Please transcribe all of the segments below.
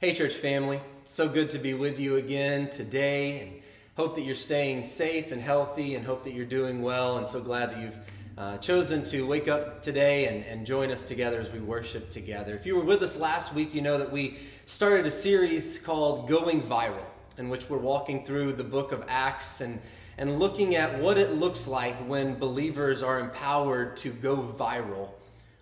Hey, church family. So good to be with you again today and hope that you're staying safe and healthy and hope that you're doing well. And so glad that you've uh, chosen to wake up today and, and join us together as we worship together. If you were with us last week, you know that we started a series called Going Viral, in which we're walking through the book of Acts and, and looking at what it looks like when believers are empowered to go viral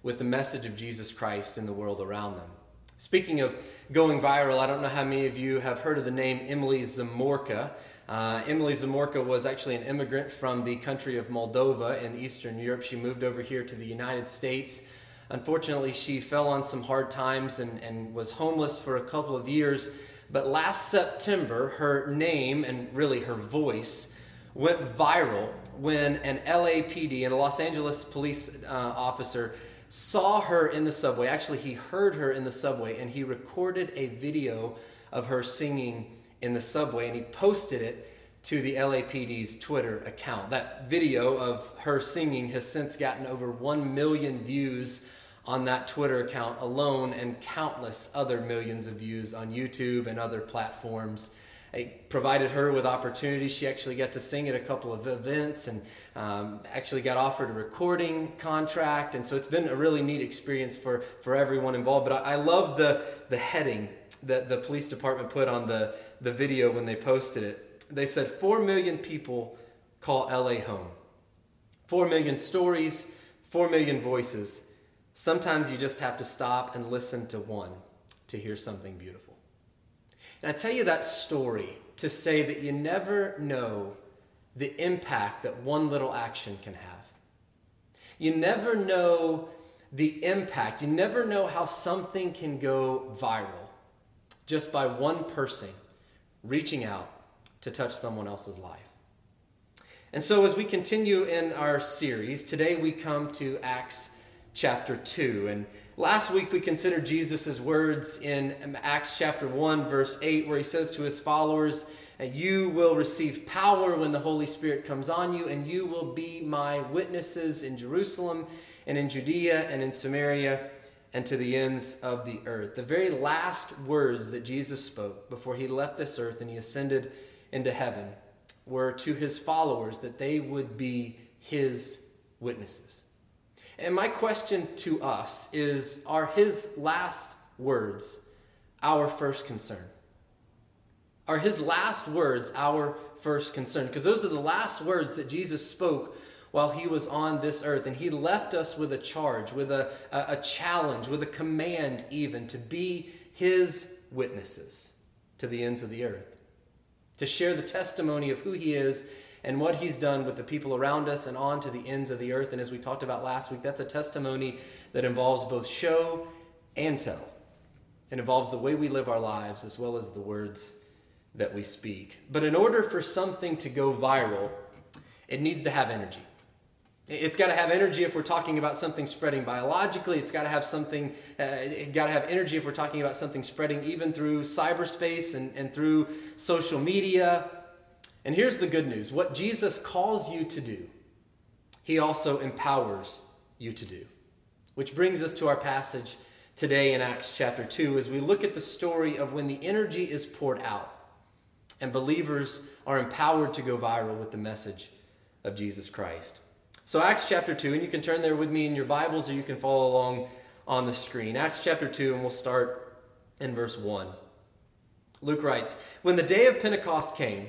with the message of Jesus Christ in the world around them. Speaking of going viral, I don't know how many of you have heard of the name Emily Zamourka. Uh, Emily Zamourka was actually an immigrant from the country of Moldova in Eastern Europe. She moved over here to the United States. Unfortunately, she fell on some hard times and, and was homeless for a couple of years. But last September, her name and really her voice went viral when an LAPD and a Los Angeles police uh, officer saw her in the subway. Actually, he heard her in the subway and he recorded a video of her singing in the subway and he posted it to the LAPD's Twitter account. That video of her singing has since gotten over 1 million views on that Twitter account alone and countless other millions of views on YouTube and other platforms. Provided her with opportunities. She actually got to sing at a couple of events and um, actually got offered a recording contract. And so it's been a really neat experience for, for everyone involved. But I, I love the, the heading that the police department put on the, the video when they posted it. They said 4 million people call LA home. 4 million stories, 4 million voices. Sometimes you just have to stop and listen to one to hear something beautiful. And I tell you that story to say that you never know the impact that one little action can have. You never know the impact. You never know how something can go viral just by one person reaching out to touch someone else's life. And so, as we continue in our series, today we come to Acts chapter 2. And last week we considered Jesus' words in Acts chapter 1, verse 8, where he says to his followers, You will receive power when the Holy Spirit comes on you, and you will be my witnesses in Jerusalem and in Judea and in Samaria and to the ends of the earth. The very last words that Jesus spoke before he left this earth and he ascended into heaven were to his followers that they would be his witnesses. And my question to us is Are his last words our first concern? Are his last words our first concern? Because those are the last words that Jesus spoke while he was on this earth. And he left us with a charge, with a, a, a challenge, with a command even to be his witnesses to the ends of the earth, to share the testimony of who he is and what he's done with the people around us and on to the ends of the earth. And as we talked about last week, that's a testimony that involves both show and tell. It involves the way we live our lives as well as the words that we speak. But in order for something to go viral, it needs to have energy. It's got to have energy if we're talking about something spreading biologically. It's got to have something, uh, it got to have energy if we're talking about something spreading even through cyberspace and, and through social media. And here's the good news what Jesus calls you to do, he also empowers you to do. Which brings us to our passage today in Acts chapter 2 as we look at the story of when the energy is poured out and believers are empowered to go viral with the message of Jesus Christ. So, Acts chapter 2, and you can turn there with me in your Bibles or you can follow along on the screen. Acts chapter 2, and we'll start in verse 1. Luke writes When the day of Pentecost came,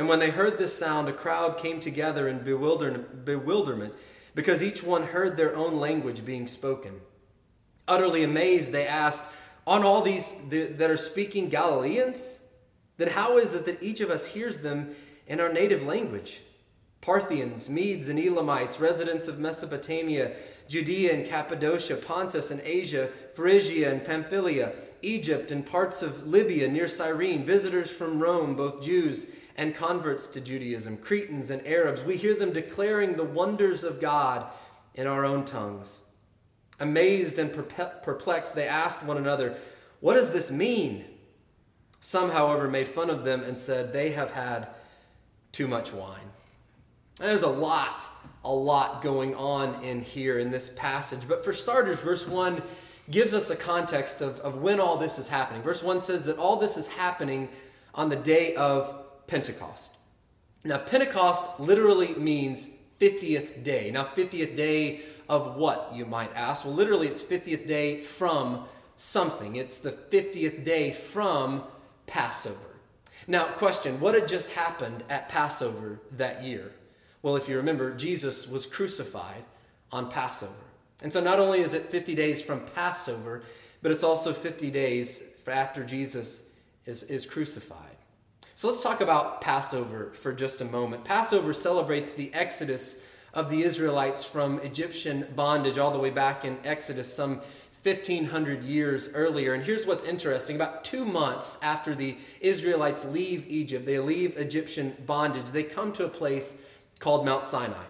And when they heard this sound, a crowd came together in bewilderment because each one heard their own language being spoken. Utterly amazed, they asked, On all these that are speaking Galileans? Then how is it that each of us hears them in our native language? Parthians, Medes, and Elamites, residents of Mesopotamia, Judea and Cappadocia, Pontus and Asia, Phrygia and Pamphylia, Egypt and parts of Libya near Cyrene, visitors from Rome, both Jews and converts to Judaism, Cretans and Arabs, we hear them declaring the wonders of God in our own tongues. Amazed and perplexed, they asked one another, What does this mean? Some, however, made fun of them and said, They have had too much wine. There's a lot, a lot going on in here in this passage. But for starters, verse 1 gives us a context of, of when all this is happening. Verse 1 says that all this is happening on the day of Pentecost. Now, Pentecost literally means 50th day. Now, 50th day of what, you might ask? Well, literally, it's 50th day from something. It's the 50th day from Passover. Now, question what had just happened at Passover that year? Well, if you remember, Jesus was crucified on Passover. And so not only is it 50 days from Passover, but it's also 50 days after Jesus is, is crucified. So let's talk about Passover for just a moment. Passover celebrates the exodus of the Israelites from Egyptian bondage all the way back in Exodus, some 1500 years earlier. And here's what's interesting about two months after the Israelites leave Egypt, they leave Egyptian bondage, they come to a place called Mount Sinai.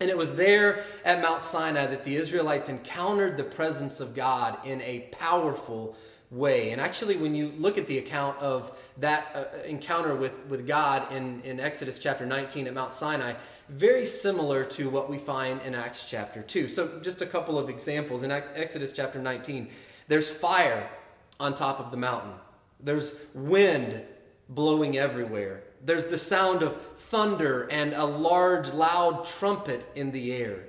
And it was there at Mount Sinai that the Israelites encountered the presence of God in a powerful way. And actually, when you look at the account of that uh, encounter with, with God in, in Exodus chapter 19 at Mount Sinai, very similar to what we find in Acts chapter 2. So, just a couple of examples. In Exodus chapter 19, there's fire on top of the mountain, there's wind blowing everywhere, there's the sound of thunder and a large, loud trumpet in the air.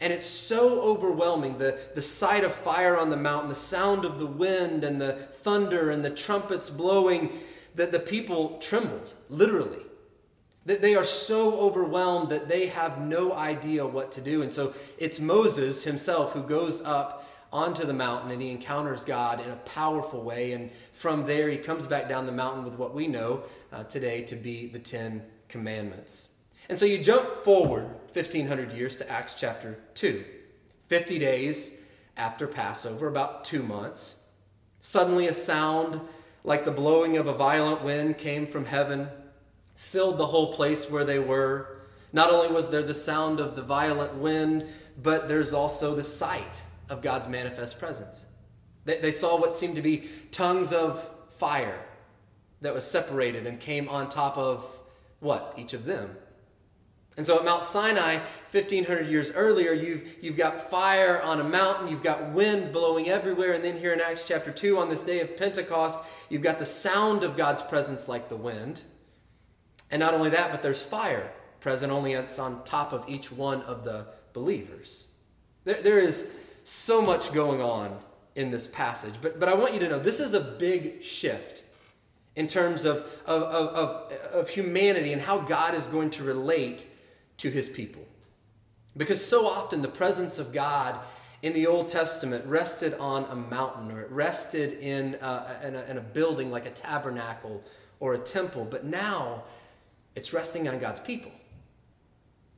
And it's so overwhelming the, the sight of fire on the mountain, the sound of the wind and the thunder and the trumpets blowing that the people trembled, literally. That they are so overwhelmed that they have no idea what to do. And so it's Moses himself who goes up onto the mountain and he encounters God in a powerful way. And from there, he comes back down the mountain with what we know uh, today to be the Ten Commandments. And so you jump forward 1500 years to Acts chapter 2. 50 days after Passover, about two months, suddenly a sound like the blowing of a violent wind came from heaven, filled the whole place where they were. Not only was there the sound of the violent wind, but there's also the sight of God's manifest presence. They, they saw what seemed to be tongues of fire that was separated and came on top of what? Each of them. And so at Mount Sinai, 1500 years earlier, you've, you've got fire on a mountain, you've got wind blowing everywhere, and then here in Acts chapter 2, on this day of Pentecost, you've got the sound of God's presence like the wind. And not only that, but there's fire present, only it's on top of each one of the believers. There, there is so much going on in this passage, but, but I want you to know this is a big shift in terms of, of, of, of, humanity and how God is going to relate to his people. Because so often the presence of God in the Old Testament rested on a mountain or it rested in a, in a, in a building like a tabernacle or a temple, but now it's resting on God's people.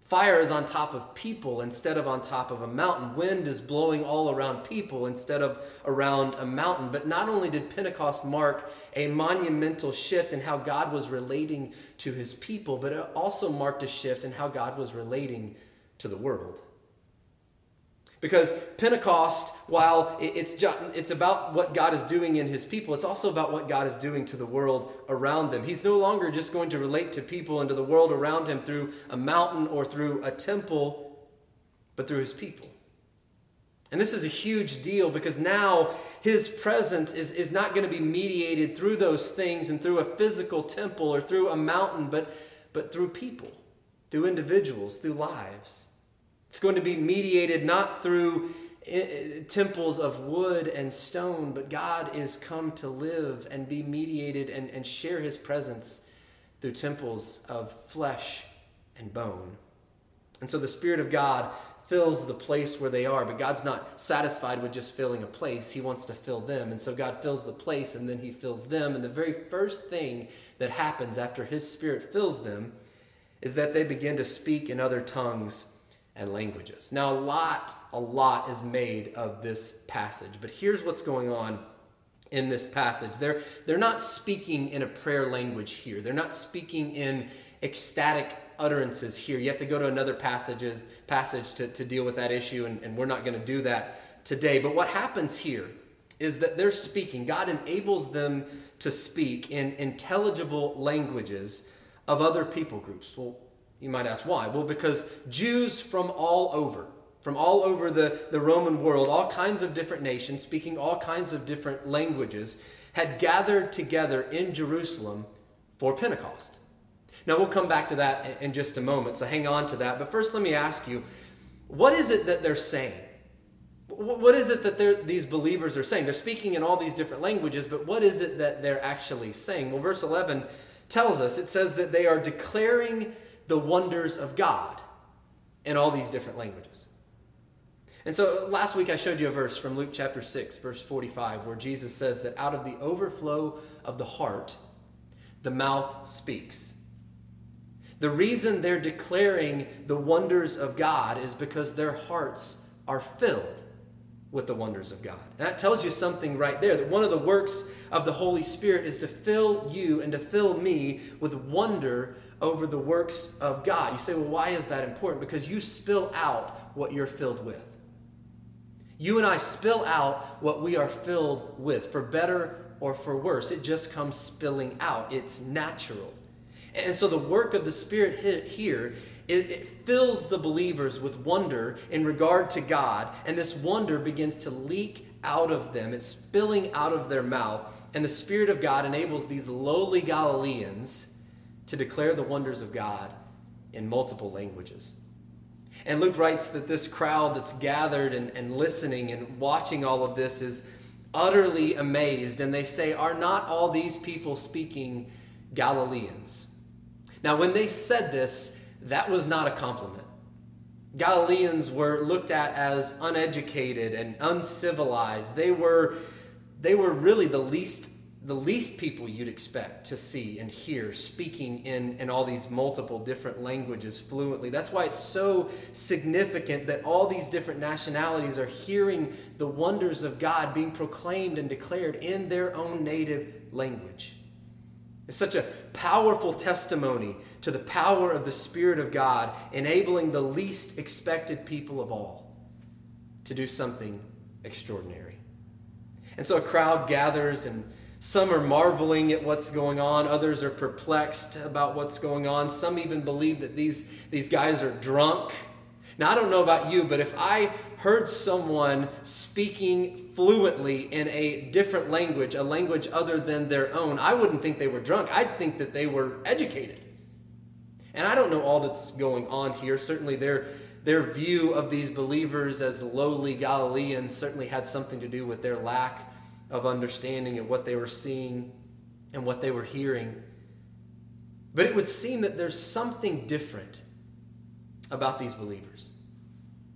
Fire is on top of people instead of on top of a mountain. Wind is blowing all around people instead of around a mountain. But not only did Pentecost mark a monumental shift in how God was relating to his people, but it also marked a shift in how God was relating to the world. Because Pentecost, while it's, just, it's about what God is doing in his people, it's also about what God is doing to the world around them. He's no longer just going to relate to people and to the world around him through a mountain or through a temple, but through his people. And this is a huge deal because now his presence is, is not going to be mediated through those things and through a physical temple or through a mountain, but, but through people, through individuals, through lives. It's going to be mediated not through eh, eh, temples of wood and stone, but God is come to live and be mediated and, and share his presence through temples of flesh and bone. And so the Spirit of God fills the place where they are, but God's not satisfied with just filling a place. He wants to fill them. And so God fills the place and then He fills them. And the very first thing that happens after His Spirit fills them is that they begin to speak in other tongues and languages. Now, a lot, a lot is made of this passage, but here's what's going on in this passage. They're, they're not speaking in a prayer language here, they're not speaking in ecstatic utterances here. You have to go to another passages, passage to, to deal with that issue, and, and we're not going to do that today. But what happens here is that they're speaking. God enables them to speak in intelligible languages of other people groups. Well, you might ask why. Well, because Jews from all over, from all over the, the Roman world, all kinds of different nations, speaking all kinds of different languages, had gathered together in Jerusalem for Pentecost. Now, we'll come back to that in just a moment, so hang on to that. But first, let me ask you what is it that they're saying? What is it that these believers are saying? They're speaking in all these different languages, but what is it that they're actually saying? Well, verse 11 tells us it says that they are declaring the wonders of God in all these different languages. And so last week I showed you a verse from Luke chapter 6, verse 45, where Jesus says that out of the overflow of the heart, the mouth speaks. The reason they're declaring the wonders of God is because their hearts are filled with the wonders of God. And that tells you something right there that one of the works of the Holy Spirit is to fill you and to fill me with wonder over the works of God. You say, well, why is that important? Because you spill out what you're filled with. You and I spill out what we are filled with, for better or for worse. It just comes spilling out, it's natural. And so the work of the Spirit here it, it, fills the believers with wonder in regard to God, and this wonder begins to leak out of them. It's spilling out of their mouth, and the Spirit of God enables these lowly Galileans to declare the wonders of God in multiple languages. And Luke writes that this crowd that's gathered and, and listening and watching all of this is utterly amazed, and they say, Are not all these people speaking Galileans? Now, when they said this, that was not a compliment. Galileans were looked at as uneducated and uncivilized. They were, they were really the least, the least people you'd expect to see and hear speaking in, in all these multiple different languages fluently. That's why it's so significant that all these different nationalities are hearing the wonders of God being proclaimed and declared in their own native language. It's such a powerful testimony to the power of the Spirit of God, enabling the least expected people of all to do something extraordinary. And so a crowd gathers, and some are marveling at what's going on, others are perplexed about what's going on. Some even believe that these, these guys are drunk. Now, I don't know about you, but if I heard someone speaking fluently in a different language, a language other than their own, I wouldn't think they were drunk. I'd think that they were educated. And I don't know all that's going on here. Certainly, their, their view of these believers as lowly Galileans certainly had something to do with their lack of understanding of what they were seeing and what they were hearing. But it would seem that there's something different about these believers.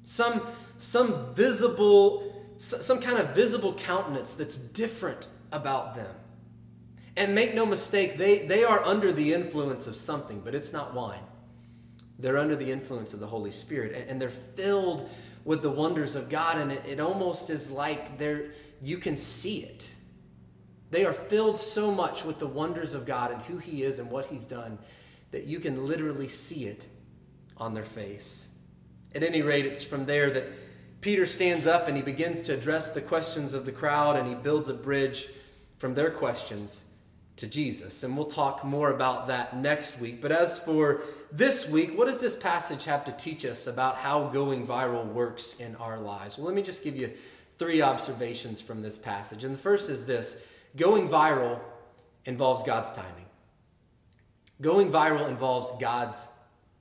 Some some visible, some kind of visible countenance that's different about them. And make no mistake, they, they are under the influence of something, but it's not wine. They're under the influence of the Holy Spirit, and, and they're filled with the wonders of God, and it, it almost is like they're, you can see it. They are filled so much with the wonders of God and who He is and what He's done that you can literally see it on their face. At any rate, it's from there that Peter stands up and he begins to address the questions of the crowd and he builds a bridge from their questions to Jesus. And we'll talk more about that next week. But as for this week, what does this passage have to teach us about how going viral works in our lives? Well, let me just give you three observations from this passage. And the first is this going viral involves God's timing. Going viral involves God's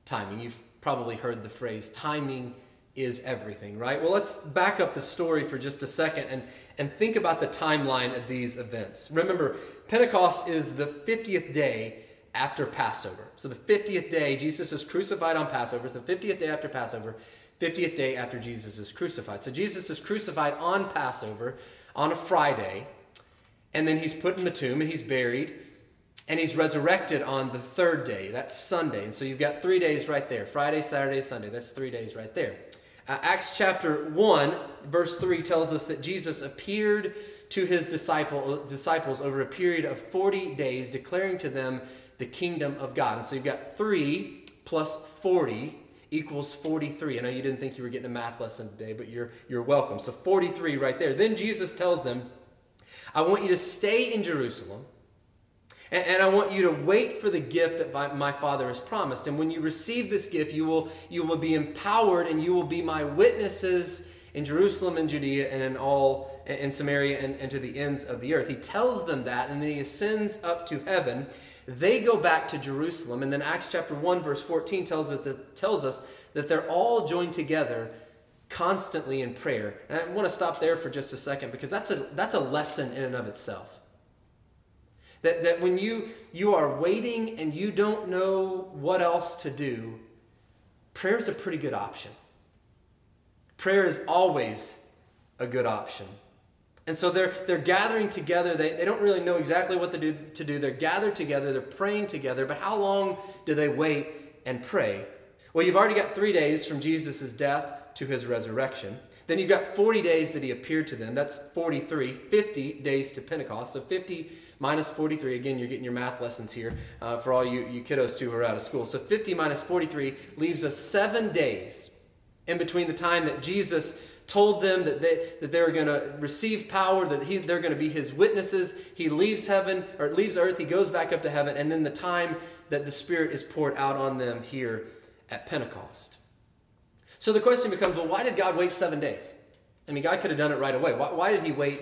timing. You've probably heard the phrase timing is everything, right? Well, let's back up the story for just a second and, and think about the timeline of these events. Remember, Pentecost is the 50th day after Passover. So the 50th day, Jesus is crucified on Passover. It's the 50th day after Passover, 50th day after Jesus is crucified. So Jesus is crucified on Passover on a Friday, and then he's put in the tomb and he's buried, and he's resurrected on the third day. That's Sunday. And so you've got three days right there Friday, Saturday, Sunday. That's three days right there. Uh, Acts chapter 1, verse 3 tells us that Jesus appeared to his disciple, disciples over a period of 40 days, declaring to them the kingdom of God. And so you've got 3 plus 40 equals 43. I know you didn't think you were getting a math lesson today, but you're, you're welcome. So 43 right there. Then Jesus tells them, I want you to stay in Jerusalem. And, I want you to wait for the gift that my, my Father has promised. And when you receive this gift, you will, you will be empowered and you will be my witnesses in Jerusalem and Judea and in all in Samaria and, and to the ends of the earth. He tells them that, and then he ascends up to heaven. They go back to Jerusalem, and then Acts chapter 1, verse 14 tells us that, tells us that they're all joined together constantly in prayer. And I want to stop there for just a second because that's a, that's a lesson in and of itself. That, that when you, you are waiting and you don't know what else to do, prayer is a pretty good option. Prayer is always a good option. And so they're, they're gathering together. They, they don't really know exactly what to do, to do. They're gathered together, they're praying together. But how long do they wait and pray? Well, you've already got three days from Jesus' death to his resurrection. Then you've got 40 days that he appeared to them. That's 43. 50 days to Pentecost. So 50 minus 43. Again, you're getting your math lessons here uh, for all you, you kiddos too who are out of school. So 50 minus 43 leaves us seven days in between the time that Jesus told them that they, that they were going to receive power, that he, they're going to be his witnesses. He leaves heaven, or leaves earth, he goes back up to heaven, and then the time that the Spirit is poured out on them here at Pentecost. So the question becomes well, why did God wait seven days? I mean, God could have done it right away. Why, why did he wait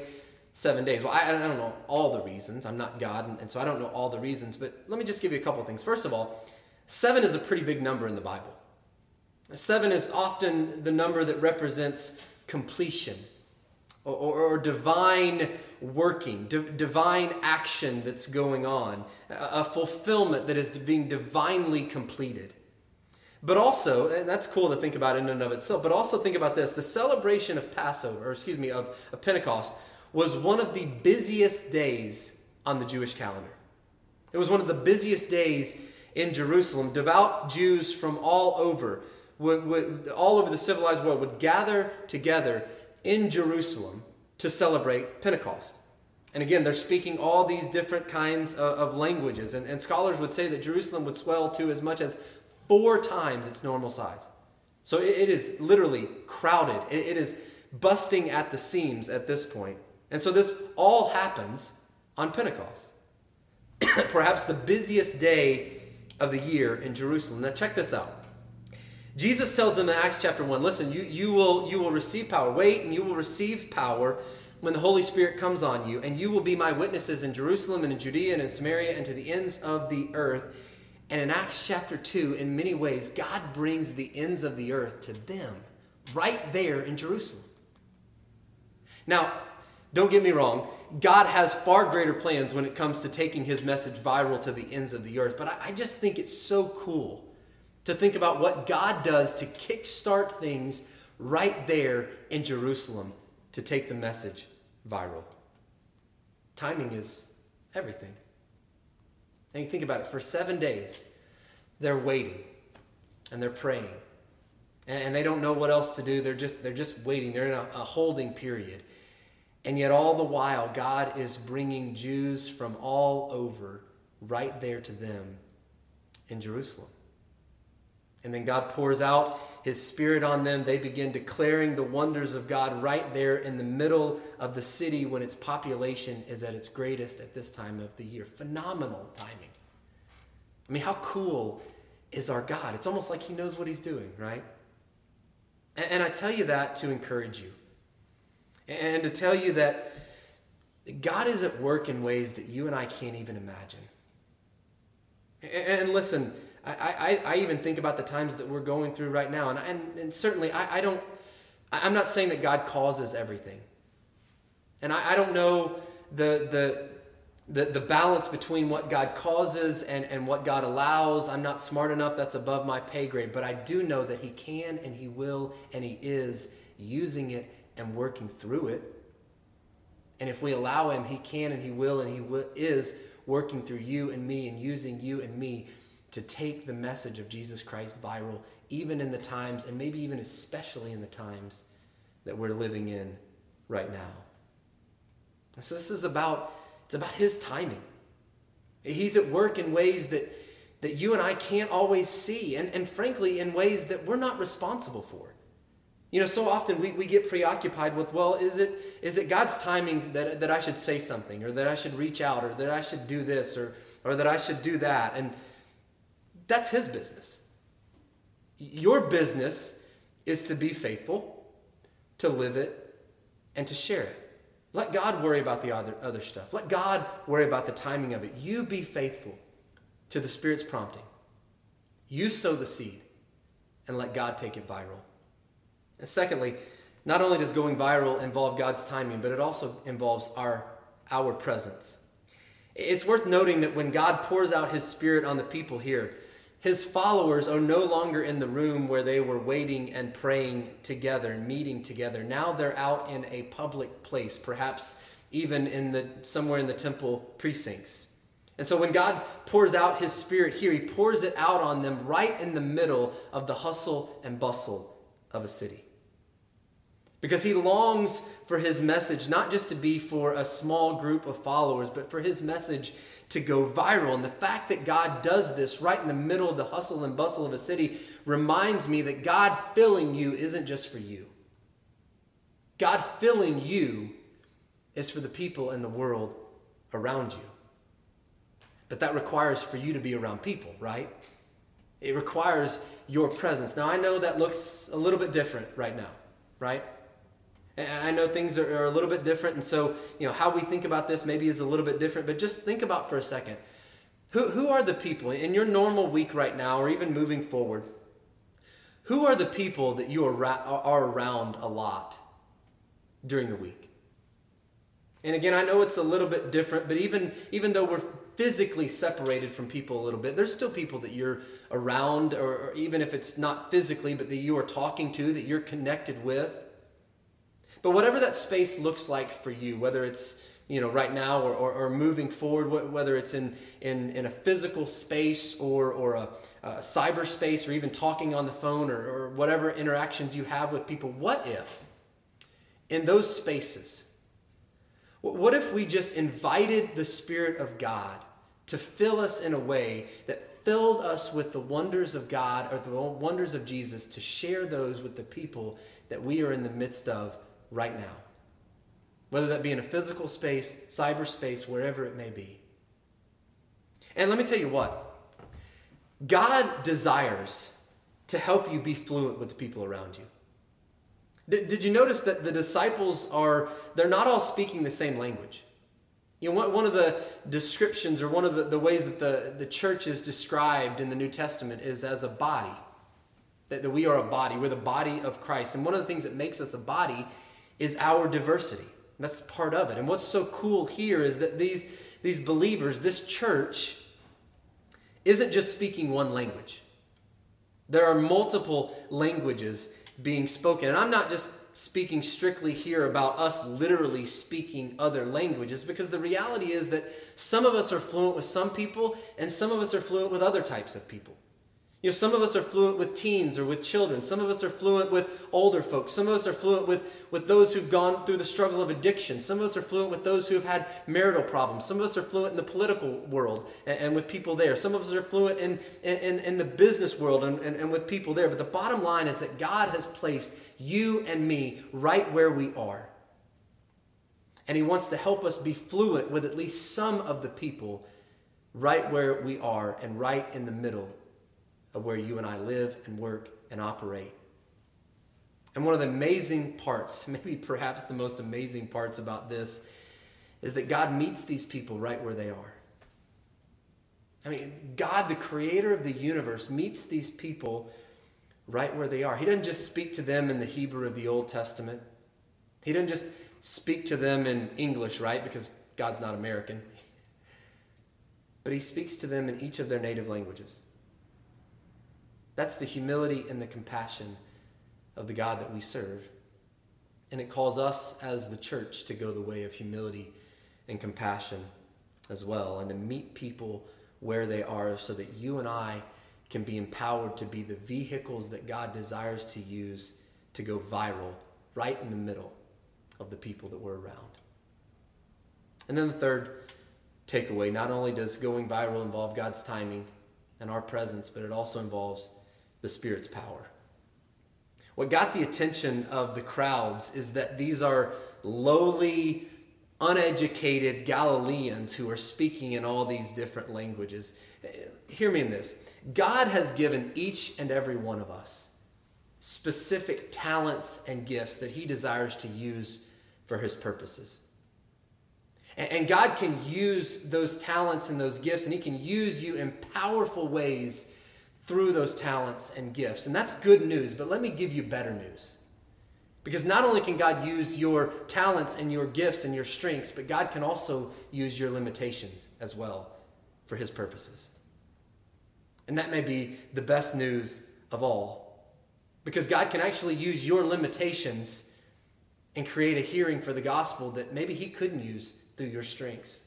seven days? Well, I, I, don't know all the reasons. I'm not God, and, and so I don't know all the reasons, but let me just give you a couple things. First of all, seven is a pretty big number in the Bible. Seven is often the number that represents completion or, or, or divine working, di- divine action that's going on, a, a fulfillment that is being divinely completed. But also, and that's cool to think about in and of itself, but also think about this the celebration of Passover, or excuse me, of, of Pentecost, was one of the busiest days on the Jewish calendar. It was one of the busiest days in Jerusalem. Devout Jews from all over would, would, all over the civilized world would gather together in Jerusalem to celebrate Pentecost. And again, they're speaking all these different kinds of, of languages. And, and, scholars would say that Jerusalem would swell to as much as four times its normal size. So it, it is literally crowded, it, it is busting at the seams at this point. And so this all happens on Pentecost. Perhaps the busiest day of the year in Jerusalem. Now, check this out. Jesus tells them in Acts chapter 1 listen, you, you, will, you will receive power. Wait, and you will receive power when the Holy Spirit comes on you, and you will be my witnesses in Jerusalem and in Judea and in Samaria and to the ends of the earth. And in Acts chapter 2, in many ways, God brings the ends of the earth to them right there in Jerusalem. Now, don't get me wrong, God has far greater plans when it comes to taking his message viral to the ends of the earth, but I, just think it's so cool to think about what God does to kickstart things right there in Jerusalem to take the message viral. Timing is everything. And you think about it for seven days, they're waiting and they're praying. And they don't know what else to do. They're just, they're just waiting. They're in a, a holding period. And yet, all the while, God is bringing Jews from all over right there to them in Jerusalem. And then God pours out his spirit on them. They begin declaring the wonders of God right there in the middle of the city when its population is at its greatest at this time of the year. Phenomenal timing. I mean, how cool is our God? It's almost like he knows what he's doing, right? And, and I tell you that to encourage you. And to tell you that God is at work in ways that you and I can't even imagine. And listen, I, I, I even think about the times that we're going through right now. And, and, and certainly, I, I don't, I'm not saying that God causes everything. And I, I don't know the, the, the, the balance between what God causes and, and what God allows. I'm not smart enough, that's above my pay grade. But I do know that He can and He will and He is using it and working through it. And if we allow Him, He can and He will and He will, is working through you and me and using you and me to take the message of Jesus Christ viral, even in the times, and maybe even especially in the times that we're living in right now. So this is about it's about his timing. He's at work in ways that that you and I can't always see, and, and frankly, in ways that we're not responsible for. You know, so often we, we get preoccupied with, well, is it is it God's timing that, that I should say something, or that I should reach out, or that I should do this, or or that I should do that? And that's his business. Your business is to be faithful, to live it, and to share it. Let God worry about the other, other stuff. Let God worry about the timing of it. You be faithful to the Spirit's prompting. You sow the seed and let God take it viral. And secondly, not only does going viral involve God's timing, but it also involves our, our presence. It's worth noting that when God pours out his Spirit on the people here, his followers are no longer in the room where they were waiting and praying together meeting together. Now they're out in a public place, perhaps even in the somewhere in the temple precincts. And so when God pours out his spirit here, he pours it out on them right in the middle of the hustle and bustle of a city. Because he longs for his message not just to be for a small group of followers, but for his message to go viral. And the fact that God does this right in the middle of the hustle and bustle of a city reminds me that God filling you isn't just for you. God filling you is for the people in the world around you. But that requires for you to be around people, right? It requires your presence. Now, I know that looks a little bit different right now, right? I know things are, are, a little bit different, and so you know how we think about this maybe is a little bit different. But just think about for a second, who who are the people in your normal week right now, or even moving forward? Who are the people that you are, are around a lot during the week? And again, I know it's a little bit different, but even even though we're physically separated from people a little bit, there's still people that you're around, or, or even if it's not physically, but that you are talking to, that you're connected with. But whatever that space looks like for you, whether it's you know right now or, or, or moving forward, whether it's in, in, in a physical space or, or a, a cyberspace or even talking on the phone or, or whatever interactions you have with people, what if in those spaces, what if we just invited the Spirit of God to fill us in a way that filled us with the wonders of God or the wonders of Jesus to share those with the people that we are in the midst of right now. Whether that be in a physical space, cyberspace, wherever it may be. And let me tell you what God desires to help you be fluent with the people around you. Did, did you notice that the disciples are, they're not all speaking the same language? You know, one of the descriptions or one of the, the ways that the, the church is described in the New Testament is as a body. That, that we are a body. We're the body of Christ. And one of the things that makes us a body is our diversity. That's part of it. And what's so cool here is that these, these believers, this church, isn't just speaking one language. There are multiple languages being spoken. And I'm not just speaking strictly here about us literally speaking other languages because the reality is that some of us are fluent with some people and some of us are fluent with other types of people. You know, some of us are fluent with teens or with children. Some of us are fluent with older folks. Some of us are fluent with, with those who've gone through the struggle of addiction. Some of us are fluent with those who have had marital problems. Some of us are fluent in the political world and, and with people there. Some of us are fluent in, in, in the business world and, and, and with people there. But the bottom line is that God has placed you and me right where we are. And He wants to help us be fluent with at least some of the people right where we are and right in the middle of where you and I live and work and operate. And one of the amazing parts, maybe perhaps the most amazing parts about this, is that God meets these people right where they are. I mean, God, the creator of the universe, meets these people right where they are. He doesn't just speak to them in the Hebrew of the Old Testament, He doesn't just speak to them in English, right? Because God's not American. But He speaks to them in each of their native languages. That's the humility and the compassion of the God that we serve. And it calls us as the church to go the way of humility and compassion as well, and to meet people where they are so that you and I can be empowered to be the vehicles that God desires to use to go viral right in the middle of the people that we're around. And then the third takeaway not only does going viral involve God's timing and our presence, but it also involves the Spirit's power. What got the attention of the crowds is that these are lowly, uneducated Galileans who are speaking in all these different languages. Hear me in this God has given each and every one of us specific talents and gifts that He desires to use for His purposes. And God can use those talents and those gifts, and He can use you in powerful ways through those talents and gifts. And that's good news, but let me give you better news. Because not only can God use your talents and your gifts and your strengths, but God can also use your limitations as well for His purposes. And that may be the best news of all. Because God can actually use your limitations and create a hearing for the gospel that maybe He couldn't use through your strengths.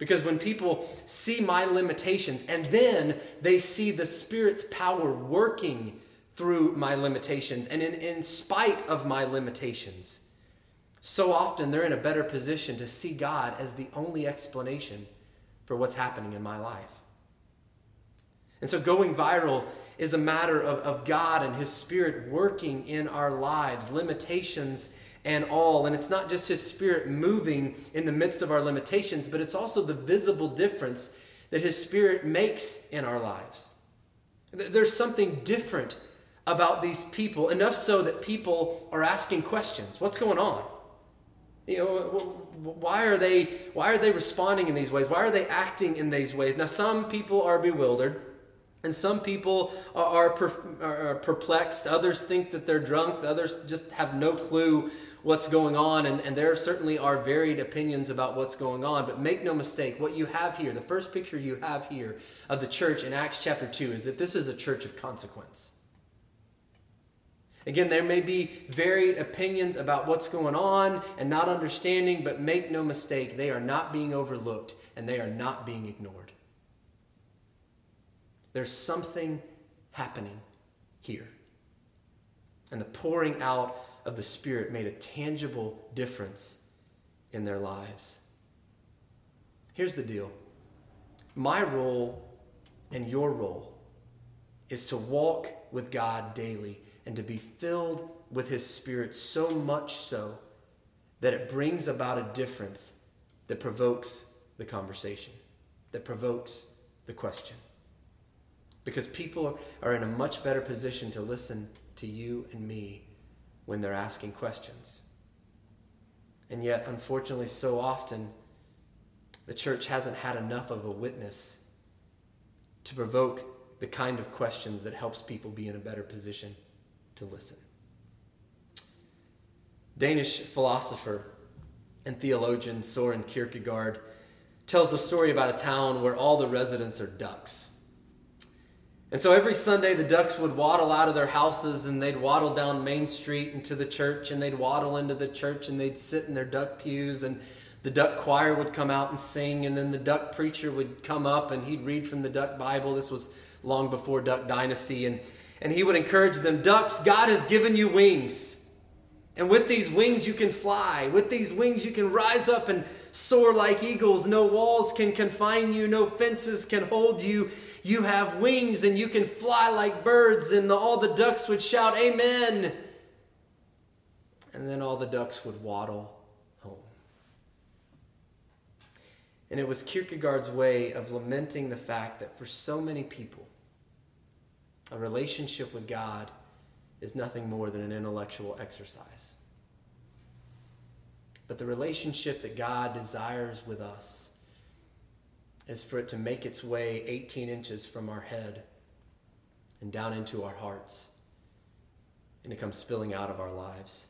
Because when people see my limitations and then they see the Spirit's power working through my limitations and in, in spite of my limitations, so often they're in a better position to see God as the only explanation for what's happening in my life. And so going viral is a matter of, of God and His Spirit working in our lives, limitations and all. And it's not just His Spirit moving in the midst of our limitations, but it's also the visible difference that His Spirit makes in our lives. There's something different about these people, enough so that people are asking questions. What's going on? You know, why are they why are they responding in these ways? Why are they acting in these ways? Now some people are bewildered. And some people are, are, perplexed. Others think that they're drunk. Others just have no clue what's going on. And, and there certainly are varied opinions about what's going on. But make no mistake, what you have here, the first picture you have here of the church in Acts chapter 2 is that this is a church of consequence. Again, there may be varied opinions about what's going on and not understanding, but make no mistake, they are not being overlooked and they are not being ignored. There's something happening here. And the pouring out of the Spirit made a tangible difference in their lives. Here's the deal my role and your role is to walk with God daily and to be filled with His Spirit so much so that it brings about a difference that provokes the conversation, that provokes the question. Because people are in a much better position to listen to you and me when they're asking questions. And yet, unfortunately, so often, the church hasn't had enough of a witness to provoke the kind of questions that helps people be in a better position to listen. Danish philosopher and theologian Soren Kierkegaard tells a story about a town where all the residents are ducks. And so every Sunday, the ducks would waddle out of their houses and they'd waddle down Main Street into the church and they'd waddle into the church and they'd sit in their duck pews and the duck choir would come out and sing and then the duck preacher would come up and he'd read from the duck Bible. This was long before Duck Dynasty. And, and he would encourage them Ducks, God has given you wings. And with these wings, you can fly. With these wings, you can rise up and soar like eagles. No walls can confine you, no fences can hold you. You have wings and you can fly like birds. And the, all the ducks would shout, Amen. And then all the ducks would waddle home. And it was Kierkegaard's way of lamenting the fact that for so many people, a relationship with God is nothing more than an intellectual exercise. But the relationship that God desires with us is for it to make its way 18 inches from our head and down into our hearts and to come spilling out of our lives.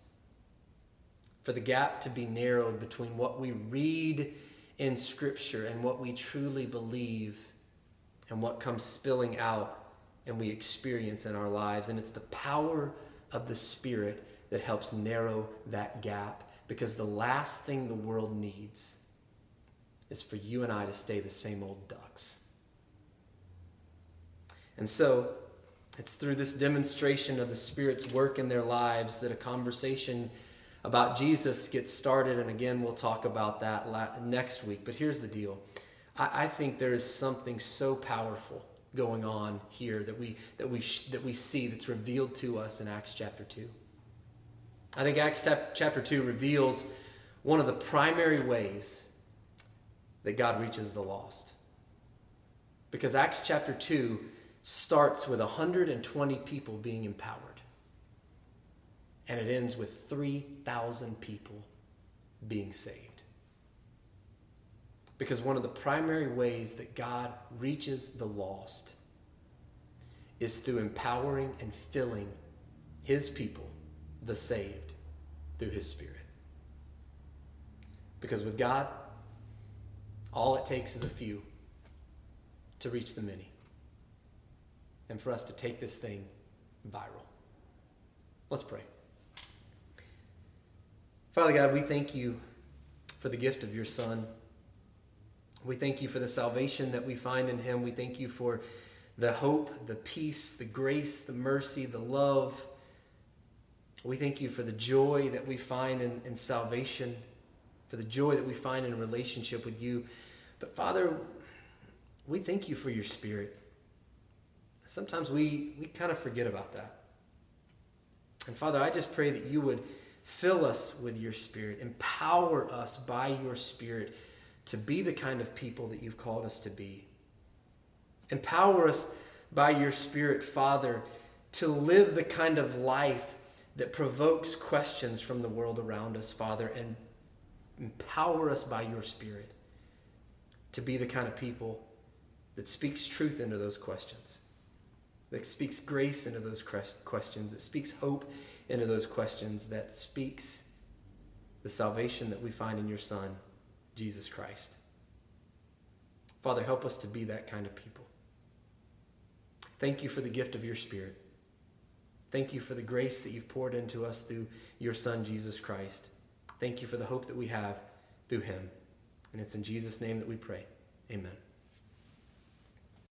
For the gap to be narrowed between what we read in Scripture and what we truly believe and what comes spilling out and we experience in our lives. And it's the power of the Spirit that helps narrow that gap because the last thing the world needs is for you and I to stay the same old ducks. And so, it's through this demonstration of the Spirit's work in their lives that a conversation about Jesus gets started, and again, we'll talk about that next week. But here's the deal I, think there is something so powerful going on here that we, that, we that we see that's revealed to us in Acts chapter 2. I think Acts chapter 2 reveals one of the primary ways that God reaches the lost. Because Acts chapter 2 starts with 120 people being empowered and it ends with 3,000 people being saved. Because one of the primary ways that God reaches the lost is through empowering and filling his people, the saved, through his Spirit. Because with God, all it takes is a few to reach the many. And for us to take this thing viral. Let's pray. Father God, we thank you for the gift of your Son. We thank you for the salvation that we find in him. We thank you for the hope, the peace, the grace, the mercy, the love. We thank you for the joy that we find in, in salvation, for the joy that we find in a relationship with you. But Father, we thank you for your spirit. Sometimes we, we kind of forget about that. And Father, I just pray that you would Fill us with your Spirit. Empower us by your Spirit to be the kind of people that you've called us to be. Empower us by your Spirit, Father, to live the kind of life that provokes questions from the world around us, Father, and empower us by your Spirit to be the kind of people that speaks truth into those questions, that speaks grace into those questions, that speaks hope into those questions that speaks the salvation that we find in your Son, Jesus Christ. Father, help us to be that kind of people. Thank you for the gift of your Spirit. Thank you for the grace that you've poured into us through your Son, Jesus Christ. Thank you for the hope that we have through him. And it's in Jesus' name that we pray. Amen.